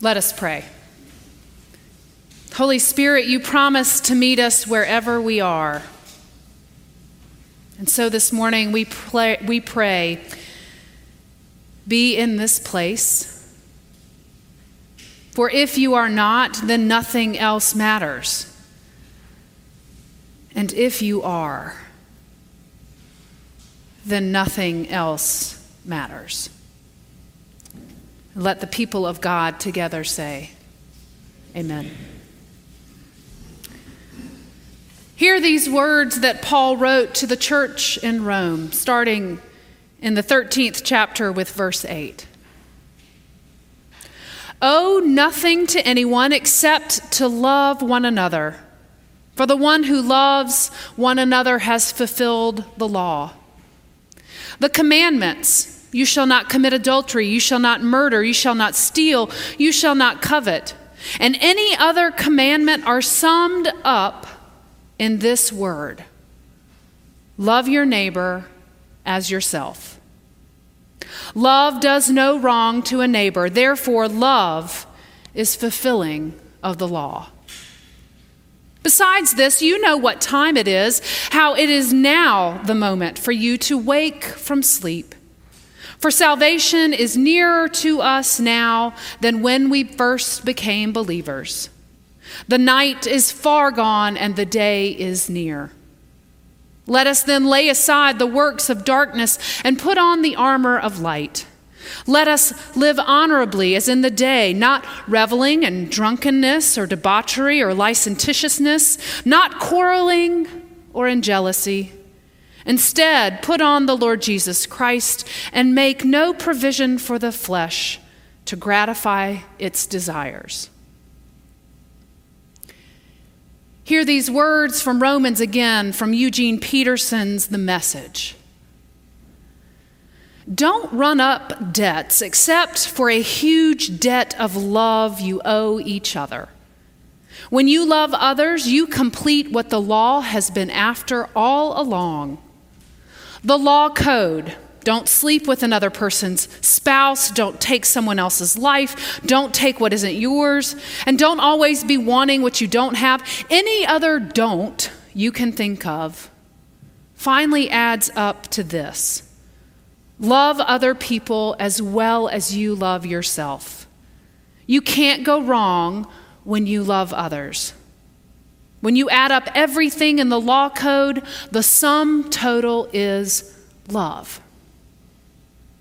Let us pray. Holy Spirit, you promise to meet us wherever we are. And so this morning we, play, we pray, be in this place. For if you are not, then nothing else matters. And if you are, then nothing else matters. Let the people of God together say, Amen. Hear these words that Paul wrote to the church in Rome, starting in the 13th chapter with verse 8. Owe nothing to anyone except to love one another. For the one who loves one another has fulfilled the law. The commandments you shall not commit adultery, you shall not murder, you shall not steal, you shall not covet, and any other commandment are summed up in this word love your neighbor as yourself. Love does no wrong to a neighbor, therefore, love is fulfilling of the law. Besides this, you know what time it is, how it is now the moment for you to wake from sleep. For salvation is nearer to us now than when we first became believers. The night is far gone and the day is near. Let us then lay aside the works of darkness and put on the armor of light. Let us live honorably as in the day, not reveling in drunkenness or debauchery or licentiousness, not quarreling or in jealousy. Instead, put on the Lord Jesus Christ and make no provision for the flesh to gratify its desires. Hear these words from Romans again from Eugene Peterson's The Message. Don't run up debts except for a huge debt of love you owe each other. When you love others, you complete what the law has been after all along. The law code don't sleep with another person's spouse. Don't take someone else's life. Don't take what isn't yours. And don't always be wanting what you don't have. Any other don't you can think of finally adds up to this love other people as well as you love yourself. You can't go wrong when you love others. When you add up everything in the law code, the sum total is love.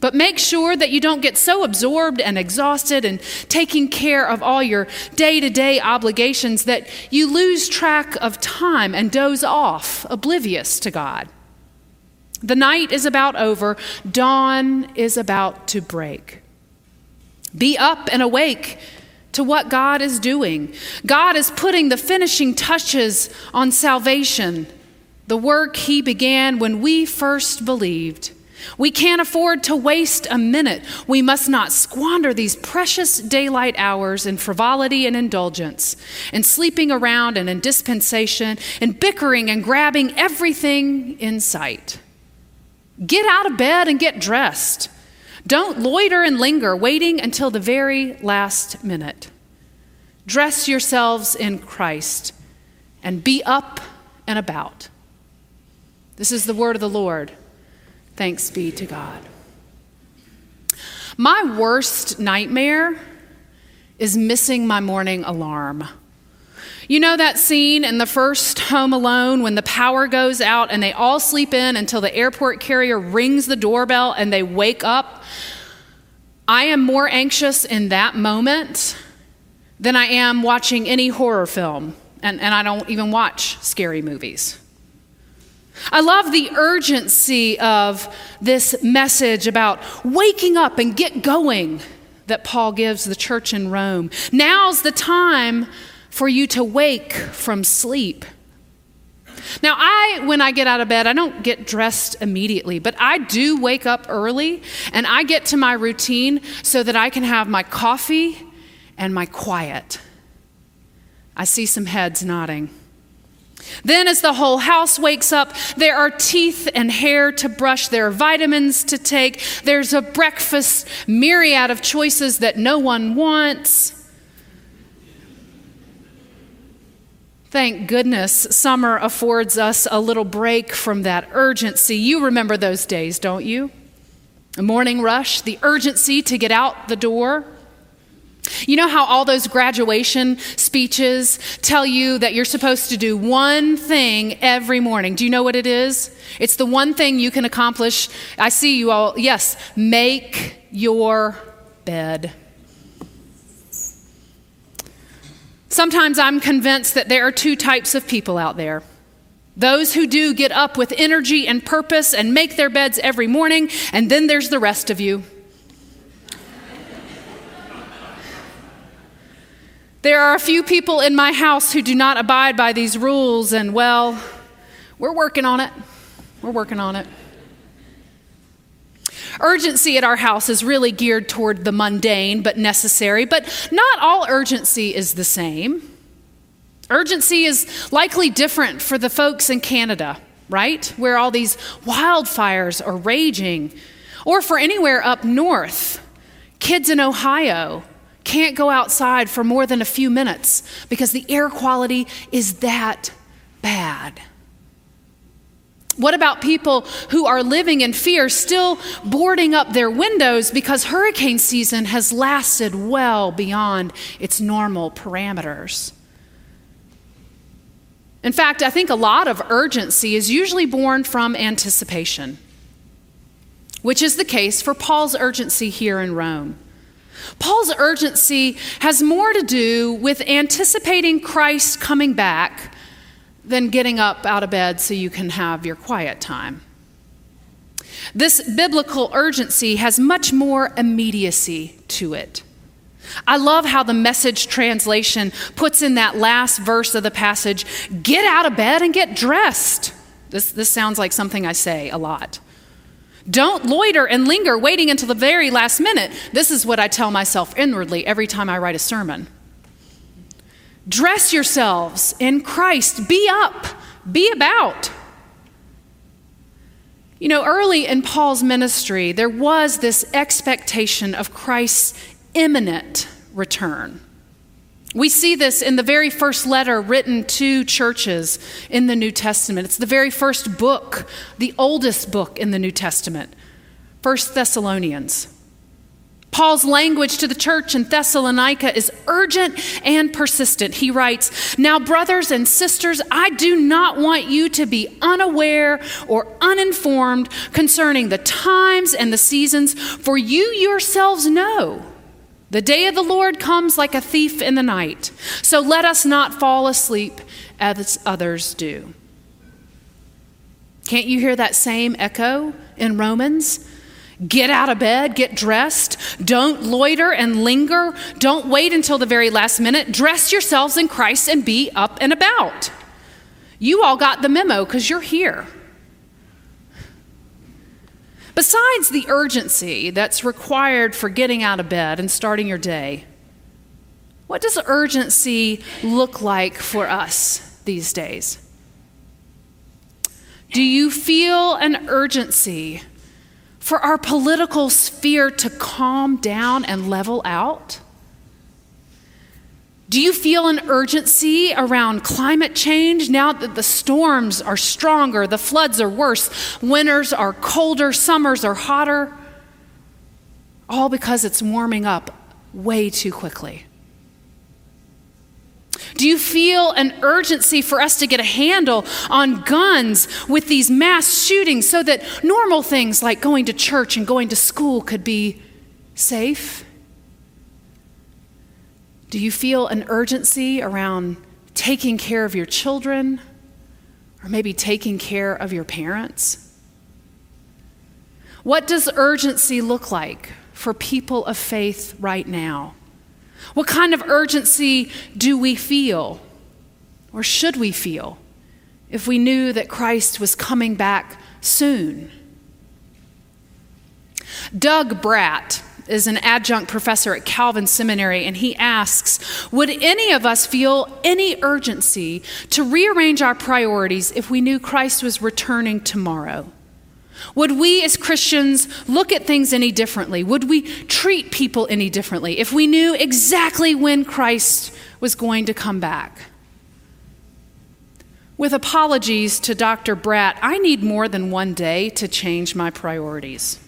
But make sure that you don't get so absorbed and exhausted and taking care of all your day to day obligations that you lose track of time and doze off, oblivious to God. The night is about over, dawn is about to break. Be up and awake to what God is doing. God is putting the finishing touches on salvation, the work He began when we first believed. We can't afford to waste a minute. We must not squander these precious daylight hours in frivolity and indulgence, in sleeping around and in dispensation, in bickering and grabbing everything in sight. Get out of bed and get dressed. Don't loiter and linger, waiting until the very last minute. Dress yourselves in Christ and be up and about. This is the word of the Lord. Thanks be to God. My worst nightmare is missing my morning alarm. You know that scene in the first Home Alone when the power goes out and they all sleep in until the airport carrier rings the doorbell and they wake up? I am more anxious in that moment than I am watching any horror film, and, and I don't even watch scary movies. I love the urgency of this message about waking up and get going that Paul gives the church in Rome. Now's the time for you to wake from sleep. Now, I, when I get out of bed, I don't get dressed immediately, but I do wake up early and I get to my routine so that I can have my coffee and my quiet. I see some heads nodding. Then, as the whole house wakes up, there are teeth and hair to brush, there are vitamins to take, there's a breakfast myriad of choices that no one wants. Thank goodness summer affords us a little break from that urgency. You remember those days, don't you? A morning rush, the urgency to get out the door. You know how all those graduation speeches tell you that you're supposed to do one thing every morning? Do you know what it is? It's the one thing you can accomplish. I see you all. Yes, make your bed. Sometimes I'm convinced that there are two types of people out there. Those who do get up with energy and purpose and make their beds every morning, and then there's the rest of you. there are a few people in my house who do not abide by these rules, and well, we're working on it. We're working on it. Urgency at our house is really geared toward the mundane but necessary, but not all urgency is the same. Urgency is likely different for the folks in Canada, right? Where all these wildfires are raging, or for anywhere up north. Kids in Ohio can't go outside for more than a few minutes because the air quality is that bad. What about people who are living in fear, still boarding up their windows because hurricane season has lasted well beyond its normal parameters? In fact, I think a lot of urgency is usually born from anticipation, which is the case for Paul's urgency here in Rome. Paul's urgency has more to do with anticipating Christ coming back than getting up out of bed so you can have your quiet time. This biblical urgency has much more immediacy to it. I love how the message translation puts in that last verse of the passage get out of bed and get dressed. This, this sounds like something I say a lot. Don't loiter and linger waiting until the very last minute. This is what I tell myself inwardly every time I write a sermon. Dress yourselves in Christ. Be up. Be about. You know, early in Paul's ministry, there was this expectation of Christ's imminent return. We see this in the very first letter written to churches in the New Testament. It's the very first book, the oldest book in the New Testament, First Thessalonians. Paul's language to the church in Thessalonica is urgent and persistent. He writes, Now, brothers and sisters, I do not want you to be unaware or uninformed concerning the times and the seasons, for you yourselves know. The day of the Lord comes like a thief in the night. So let us not fall asleep as others do. Can't you hear that same echo in Romans? Get out of bed, get dressed. Don't loiter and linger. Don't wait until the very last minute. Dress yourselves in Christ and be up and about. You all got the memo because you're here. Besides the urgency that's required for getting out of bed and starting your day, what does urgency look like for us these days? Do you feel an urgency for our political sphere to calm down and level out? Do you feel an urgency around climate change now that the storms are stronger, the floods are worse, winters are colder, summers are hotter? All because it's warming up way too quickly. Do you feel an urgency for us to get a handle on guns with these mass shootings so that normal things like going to church and going to school could be safe? Do you feel an urgency around taking care of your children or maybe taking care of your parents? What does urgency look like for people of faith right now? What kind of urgency do we feel, or should we feel, if we knew that Christ was coming back soon? Doug Bratt is an adjunct professor at Calvin Seminary, and he asks Would any of us feel any urgency to rearrange our priorities if we knew Christ was returning tomorrow? Would we as Christians look at things any differently? Would we treat people any differently if we knew exactly when Christ was going to come back? With apologies to Dr. Bratt, I need more than one day to change my priorities.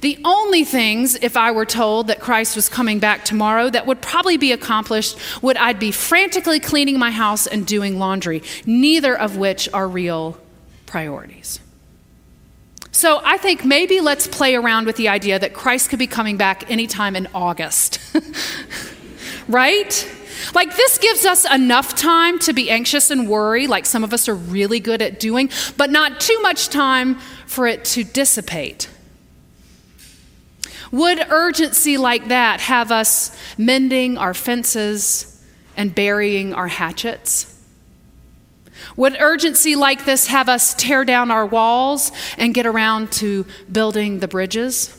The only things, if I were told that Christ was coming back tomorrow, that would probably be accomplished would I'd be frantically cleaning my house and doing laundry, neither of which are real priorities. So I think maybe let's play around with the idea that Christ could be coming back anytime in August. right? Like, this gives us enough time to be anxious and worry, like some of us are really good at doing, but not too much time for it to dissipate. Would urgency like that have us mending our fences and burying our hatchets? Would urgency like this have us tear down our walls and get around to building the bridges?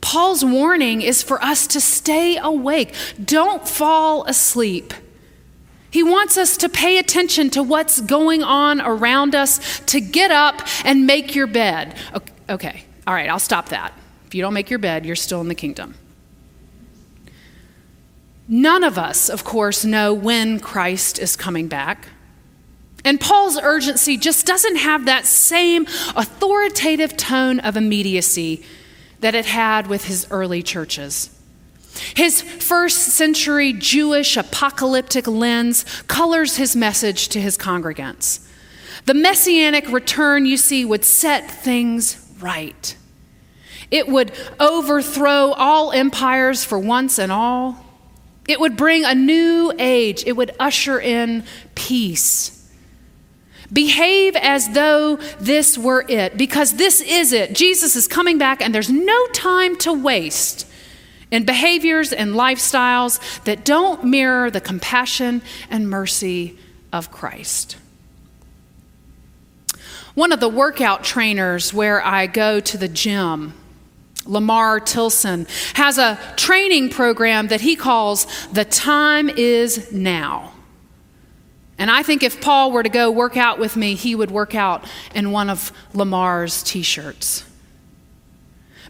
Paul's warning is for us to stay awake. Don't fall asleep. He wants us to pay attention to what's going on around us, to get up and make your bed. Okay, all right, I'll stop that. If you don't make your bed, you're still in the kingdom. None of us, of course, know when Christ is coming back. And Paul's urgency just doesn't have that same authoritative tone of immediacy that it had with his early churches. His first century Jewish apocalyptic lens colors his message to his congregants. The messianic return, you see, would set things right. It would overthrow all empires for once and all. It would bring a new age. It would usher in peace. Behave as though this were it, because this is it. Jesus is coming back, and there's no time to waste in behaviors and lifestyles that don't mirror the compassion and mercy of Christ. One of the workout trainers where I go to the gym, Lamar Tilson, has a training program that he calls The Time Is Now. And I think if Paul were to go work out with me, he would work out in one of Lamar's t shirts.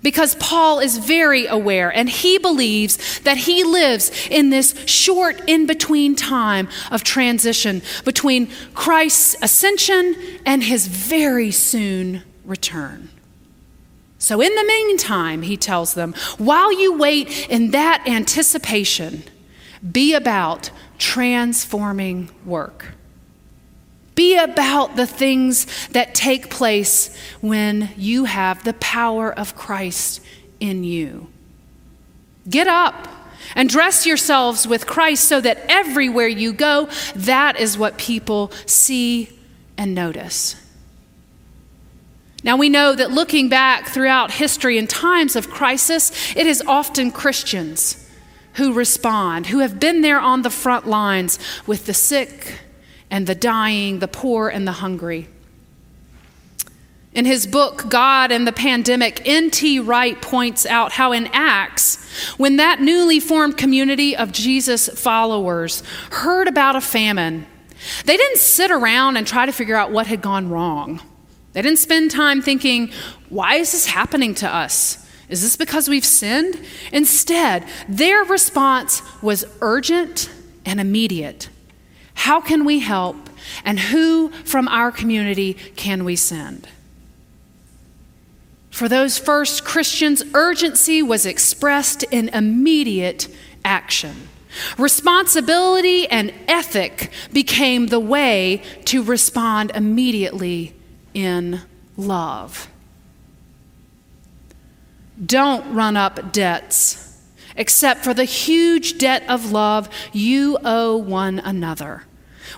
Because Paul is very aware and he believes that he lives in this short in between time of transition between Christ's ascension and his very soon return. So, in the meantime, he tells them, while you wait in that anticipation, be about transforming work. Be about the things that take place when you have the power of Christ in you. Get up and dress yourselves with Christ so that everywhere you go, that is what people see and notice. Now, we know that looking back throughout history in times of crisis, it is often Christians who respond, who have been there on the front lines with the sick and the dying, the poor and the hungry. In his book, God and the Pandemic, N.T. Wright points out how in Acts, when that newly formed community of Jesus followers heard about a famine, they didn't sit around and try to figure out what had gone wrong. They didn't spend time thinking, why is this happening to us? Is this because we've sinned? Instead, their response was urgent and immediate. How can we help? And who from our community can we send? For those first Christians, urgency was expressed in immediate action. Responsibility and ethic became the way to respond immediately in love. Don't run up debts except for the huge debt of love you owe one another.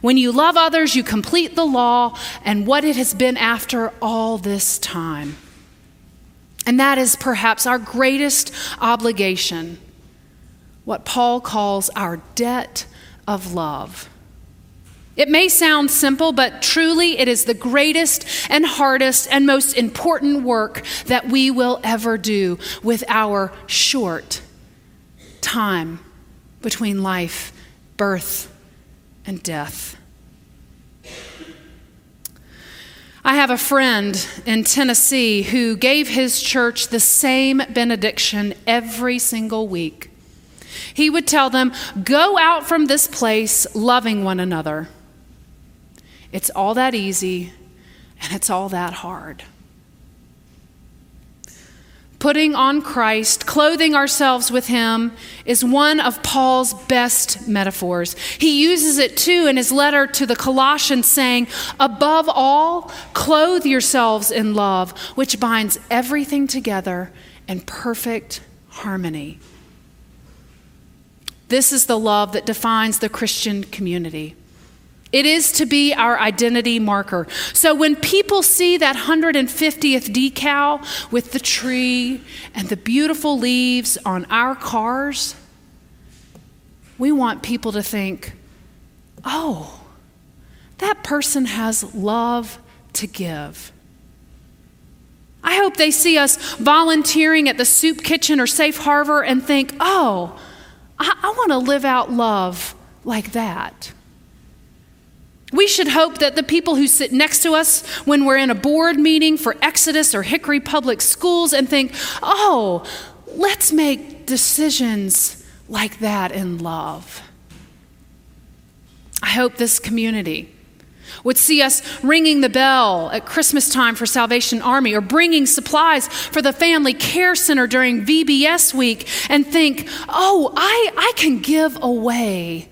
When you love others, you complete the law and what it has been after all this time. And that is perhaps our greatest obligation, what Paul calls our debt of love. It may sound simple, but truly it is the greatest and hardest and most important work that we will ever do with our short time between life, birth, and death. I have a friend in Tennessee who gave his church the same benediction every single week. He would tell them, Go out from this place loving one another It's all that easy and it's all that hard. Putting on Christ, clothing ourselves with Him, is one of Paul's best metaphors. He uses it too in his letter to the Colossians, saying, Above all, clothe yourselves in love, which binds everything together in perfect harmony. This is the love that defines the Christian community. It is to be our identity marker. So when people see that 150th decal with the tree and the beautiful leaves on our cars, we want people to think, oh, that person has love to give. I hope they see us volunteering at the soup kitchen or Safe Harbor and think, oh, I, I want to live out love like that. We should hope that the people who sit next to us when we're in a board meeting for Exodus or Hickory Public Schools and think, oh, let's make decisions like that in love. I hope this community would see us ringing the bell at Christmas time for Salvation Army or bringing supplies for the Family Care Center during VBS week and think, oh, I, I can give away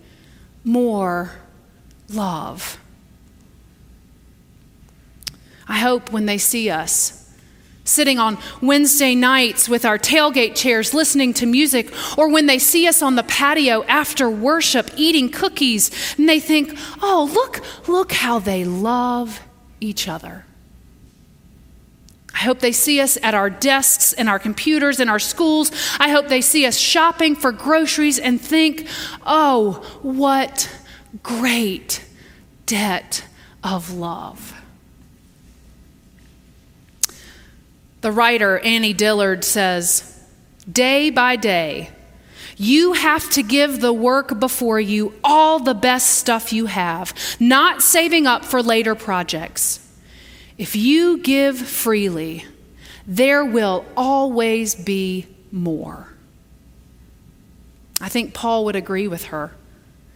more love. I hope when they see us sitting on Wednesday nights with our tailgate chairs listening to music, or when they see us on the patio after worship eating cookies, and they think, oh, look, look how they love each other. I hope they see us at our desks and our computers in our schools. I hope they see us shopping for groceries and think, oh, what great debt of love. The writer Annie Dillard says, Day by day, you have to give the work before you all the best stuff you have, not saving up for later projects. If you give freely, there will always be more. I think Paul would agree with her.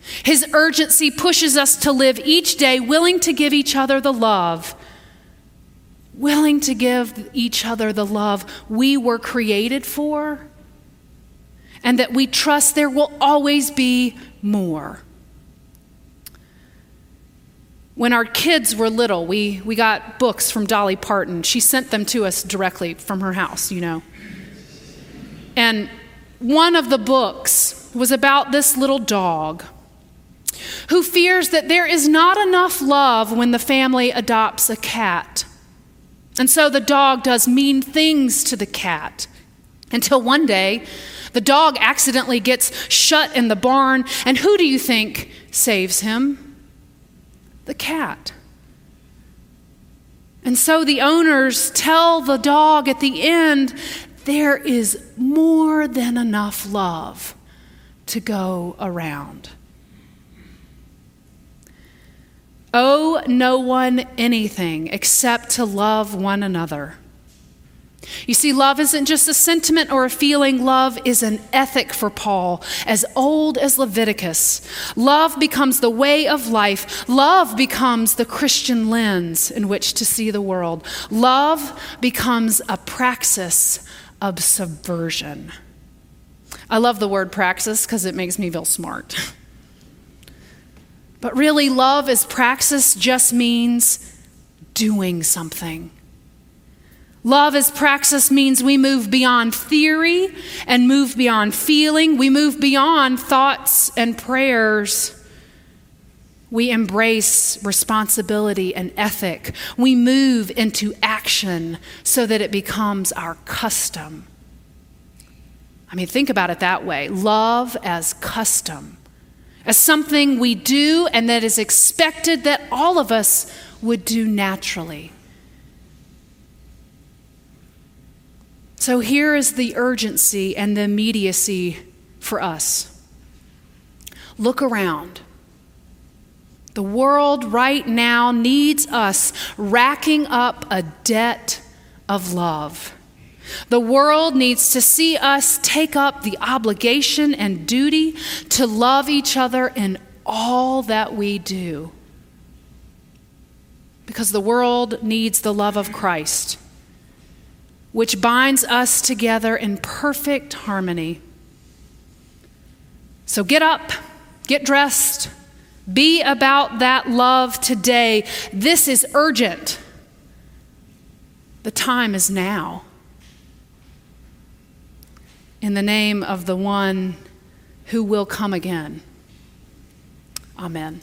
His urgency pushes us to live each day willing to give each other the love, willing to give each other the love we were created for, and that we trust there will always be more. When our kids were little, we, we got books from Dolly Parton. She sent them to us directly from her house, you know. And one of the books was about this little dog who fears that there is not enough love when the family adopts a cat. And so the dog does mean things to the cat until one day the dog accidentally gets shut in the barn, and who do you think saves him? The cat. And so the owners tell the dog at the end there is more than enough love to go around. Owe no one anything except to love one another. You see, love isn't just a sentiment or a feeling, love is an ethic for Paul, as old as Leviticus. Love becomes the way of life, love becomes the Christian lens in which to see the world. Love becomes a praxis of subversion. I love the word praxis because it makes me feel smart. But really, love as praxis just means doing something. Love as praxis means we move beyond theory and move beyond feeling. We move beyond thoughts and prayers. We embrace responsibility and ethic. We move into action so that it becomes our custom. I mean, think about it that way love as custom as something we do and that is expected that all of us would do naturally. So here is the urgency and the immediacy for us. Look around. The world right now needs us racking up a debt of love. The world needs to see us take up the obligation and duty to love each other in all that we do. because the world needs the love of Christ, which binds us together in perfect harmony. So get up, get dressed, be about that love today. This is urgent. The time is now. In the name of the one who will come again. Amen.